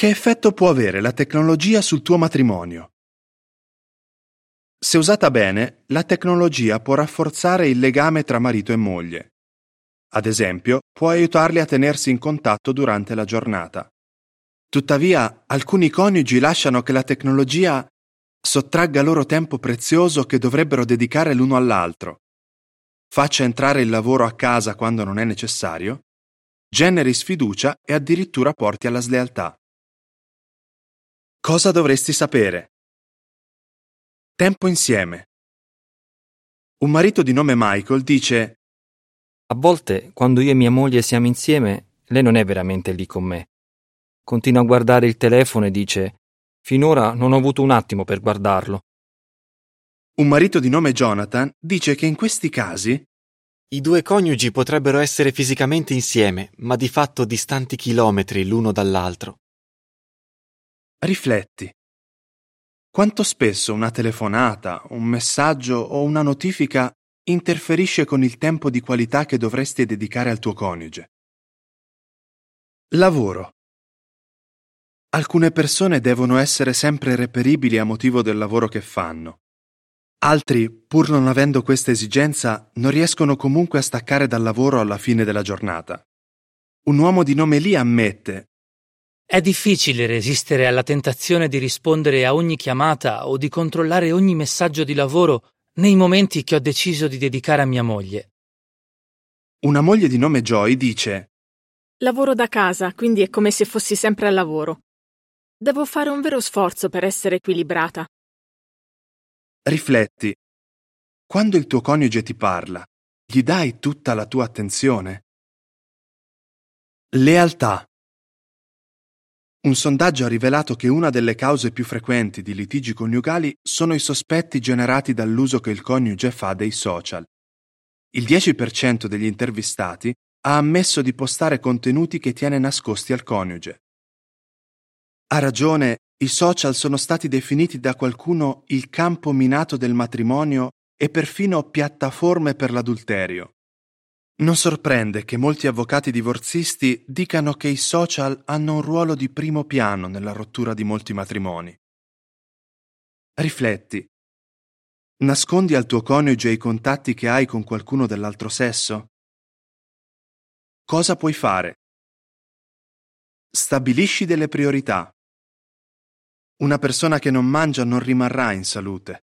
Che effetto può avere la tecnologia sul tuo matrimonio? Se usata bene, la tecnologia può rafforzare il legame tra marito e moglie. Ad esempio, può aiutarli a tenersi in contatto durante la giornata. Tuttavia, alcuni coniugi lasciano che la tecnologia sottragga loro tempo prezioso che dovrebbero dedicare l'uno all'altro, faccia entrare il lavoro a casa quando non è necessario, generi sfiducia e addirittura porti alla slealtà. Cosa dovresti sapere? Tempo insieme. Un marito di nome Michael dice A volte, quando io e mia moglie siamo insieme, lei non è veramente lì con me. Continua a guardare il telefono e dice Finora non ho avuto un attimo per guardarlo. Un marito di nome Jonathan dice che in questi casi i due coniugi potrebbero essere fisicamente insieme, ma di fatto distanti chilometri l'uno dall'altro. Rifletti. Quanto spesso una telefonata, un messaggio o una notifica interferisce con il tempo di qualità che dovresti dedicare al tuo coniuge? Lavoro. Alcune persone devono essere sempre reperibili a motivo del lavoro che fanno. Altri, pur non avendo questa esigenza, non riescono comunque a staccare dal lavoro alla fine della giornata. Un uomo di nome Lee ammette È difficile resistere alla tentazione di rispondere a ogni chiamata o di controllare ogni messaggio di lavoro nei momenti che ho deciso di dedicare a mia moglie. Una moglie di nome Joy dice Lavoro da casa, quindi è come se fossi sempre al lavoro. Devo fare un vero sforzo per essere equilibrata. Rifletti. Quando il tuo coniuge ti parla, gli dai tutta la tua attenzione? Lealtà. Un sondaggio ha rivelato che una delle cause più frequenti di litigi coniugali sono i sospetti generati dall'uso che il coniuge fa dei social. Il 10% degli intervistati ha ammesso di postare contenuti che tiene nascosti al coniuge. Ha ragione, i social sono stati definiti da qualcuno il campo minato del matrimonio e perfino piattaforme per l'adulterio. Non sorprende che molti avvocati divorzisti dicano che i social hanno un ruolo di primo piano nella rottura di molti matrimoni. Rifletti. Nascondi al tuo coniuge i contatti che hai con qualcuno dell'altro sesso? Cosa puoi fare? Stabilisci delle priorità. Una persona che non mangia non rimarrà in salute.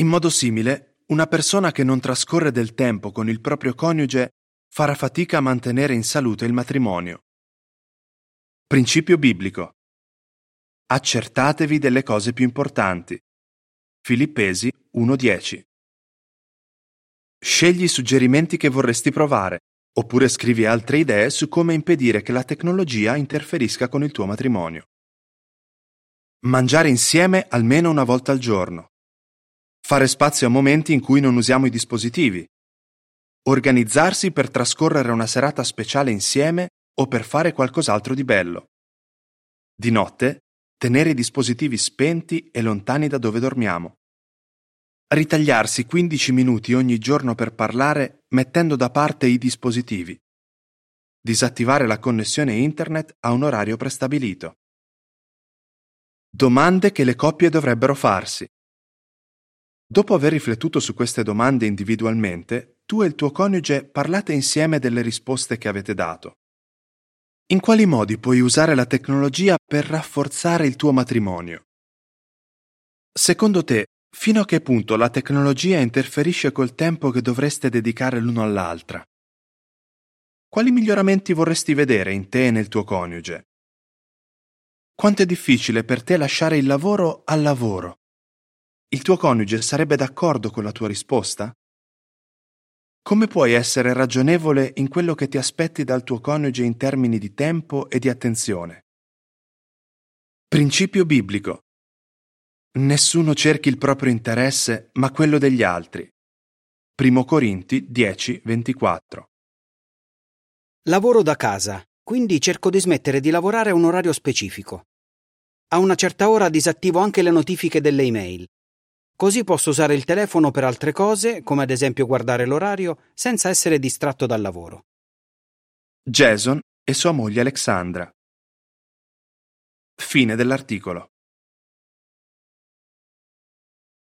In modo simile, una persona che non trascorre del tempo con il proprio coniuge farà fatica a mantenere in salute il matrimonio. Principio biblico. Accertatevi delle cose più importanti. Filippesi 1.10. Scegli i suggerimenti che vorresti provare, oppure scrivi altre idee su come impedire che la tecnologia interferisca con il tuo matrimonio. Mangiare insieme almeno una volta al giorno. Fare spazio a momenti in cui non usiamo i dispositivi. Organizzarsi per trascorrere una serata speciale insieme o per fare qualcos'altro di bello. Di notte, tenere i dispositivi spenti e lontani da dove dormiamo. Ritagliarsi 15 minuti ogni giorno per parlare mettendo da parte i dispositivi. Disattivare la connessione internet a un orario prestabilito. Domande che le coppie dovrebbero farsi. Dopo aver riflettuto su queste domande individualmente, tu e il tuo coniuge parlate insieme delle risposte che avete dato. In quali modi puoi usare la tecnologia per rafforzare il tuo matrimonio? Secondo te, fino a che punto la tecnologia interferisce col tempo che dovreste dedicare l'uno all'altra? Quali miglioramenti vorresti vedere in te e nel tuo coniuge? Quanto è difficile per te lasciare il lavoro al lavoro? Il tuo coniuge sarebbe d'accordo con la tua risposta? Come puoi essere ragionevole in quello che ti aspetti dal tuo coniuge in termini di tempo e di attenzione? Principio biblico. Nessuno cerchi il proprio interesse, ma quello degli altri. Primo Corinti 10, 24. Lavoro da casa, quindi cerco di smettere di lavorare a un orario specifico. A una certa ora disattivo anche le notifiche delle email. Così posso usare il telefono per altre cose, come ad esempio guardare l'orario, senza essere distratto dal lavoro. Jason e sua moglie Alexandra. Fine dell'articolo.